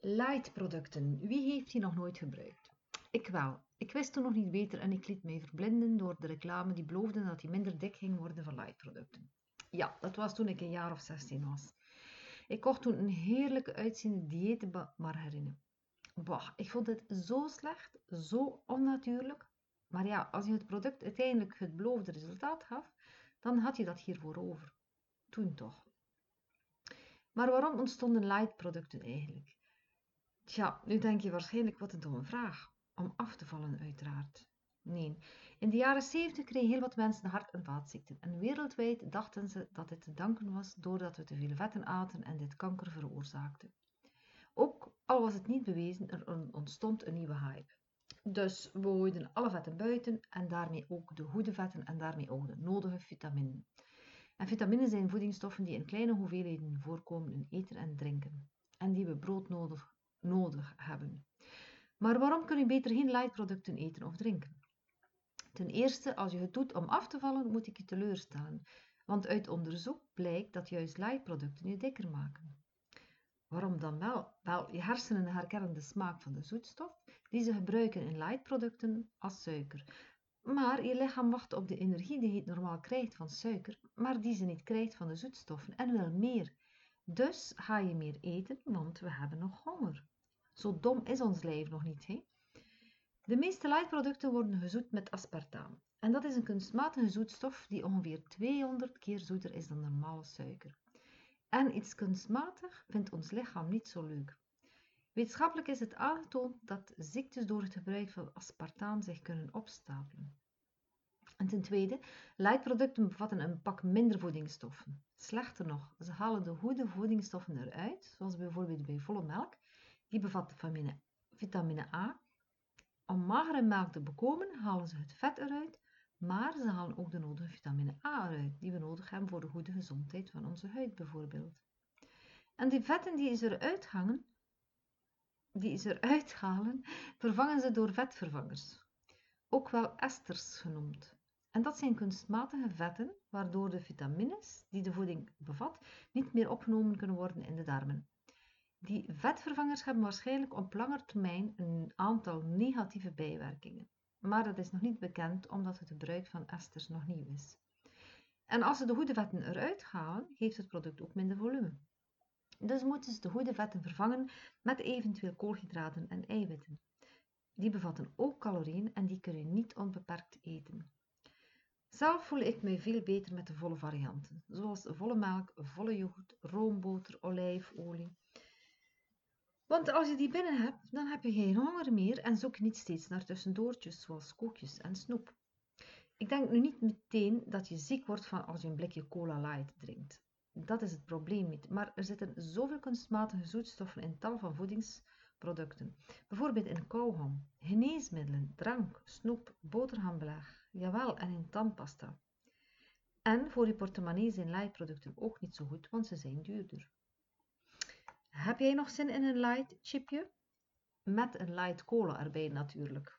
Light producten. Wie heeft die nog nooit gebruikt? Ik wel. Ik wist toen nog niet beter en ik liet mij verblinden door de reclame die beloofde dat hij minder dik ging worden van light producten. Ja, dat was toen ik een jaar of 16 was. Ik kocht toen een heerlijke uitziende dieetmargarine. Bah, ik vond het zo slecht, zo onnatuurlijk. Maar ja, als je het product uiteindelijk het beloofde resultaat gaf, dan had je dat hiervoor over. Toen toch. Maar waarom ontstonden light producten eigenlijk? Tja, nu denk je waarschijnlijk wat een domme vraag. Om af te vallen uiteraard. Nee, in de jaren 70 kregen heel wat mensen hart- en vaatziekten en wereldwijd dachten ze dat dit te danken was doordat we te veel vetten aten en dit kanker veroorzaakte. Ook al was het niet bewezen, er ontstond een nieuwe hype. Dus we gooiden alle vetten buiten en daarmee ook de goede vetten en daarmee ook de nodige vitaminen. En vitaminen zijn voedingsstoffen die in kleine hoeveelheden voorkomen in eten en drinken en die we broodnodig nodig hebben. Maar waarom kun je beter geen light producten eten of drinken? Ten eerste, als je het doet om af te vallen, moet ik je teleurstellen. Want uit onderzoek blijkt dat juist light producten je dikker maken. Waarom dan wel? Wel, je hersenen herkennen de smaak van de zoetstof die ze gebruiken in light producten als suiker. Maar je lichaam wacht op de energie die het normaal krijgt van suiker, maar die ze niet krijgt van de zoetstoffen en wil meer. Dus ga je meer eten, want we hebben nog honger. Zo dom is ons lijf nog niet, hè? De meeste lightproducten worden gezoet met aspartaam. En dat is een kunstmatige zoetstof die ongeveer 200 keer zoeter is dan normale suiker. En iets kunstmatig vindt ons lichaam niet zo leuk. Wetenschappelijk is het aangetoond dat ziektes door het gebruik van aspartaam zich kunnen opstapelen. En ten tweede, lightproducten bevatten een pak minder voedingsstoffen. Slechter nog, ze halen de goede voedingsstoffen eruit, zoals bijvoorbeeld bij volle melk, die bevat vitamine, vitamine A. Om magere melk te bekomen halen ze het vet eruit, maar ze halen ook de nodige vitamine A eruit, die we nodig hebben voor de goede gezondheid van onze huid bijvoorbeeld. En die vetten die ze eruit hangen, die ze eruit halen, vervangen ze door vetvervangers, ook wel esters genoemd. En dat zijn kunstmatige vetten, waardoor de vitamines die de voeding bevat, niet meer opgenomen kunnen worden in de darmen. Die vetvervangers hebben waarschijnlijk op lange termijn een aantal negatieve bijwerkingen, maar dat is nog niet bekend omdat het gebruik van esters nog nieuw is. En als ze de goede vetten eruit halen, heeft het product ook minder volume. Dus moeten ze de goede vetten vervangen met eventueel koolhydraten en eiwitten. Die bevatten ook calorieën en die kun je niet onbeperkt eten. Zelf voel ik me veel beter met de volle varianten, zoals volle melk, volle yoghurt, roomboter, olijfolie. Want als je die binnen hebt, dan heb je geen honger meer en zoek niet steeds naar tussendoortjes zoals koekjes en snoep. Ik denk nu niet meteen dat je ziek wordt van als je een blikje cola light drinkt. Dat is het probleem niet, maar er zitten zoveel kunstmatige zoetstoffen in tal van voedingsproducten. Bijvoorbeeld in kauwgom, geneesmiddelen, drank, snoep, boterhambeleg, jawel en in tandpasta. En voor je portemonnee zijn lightproducten ook niet zo goed, want ze zijn duurder. Heb jij nog zin in een light chipje? Met een light cola erbij natuurlijk.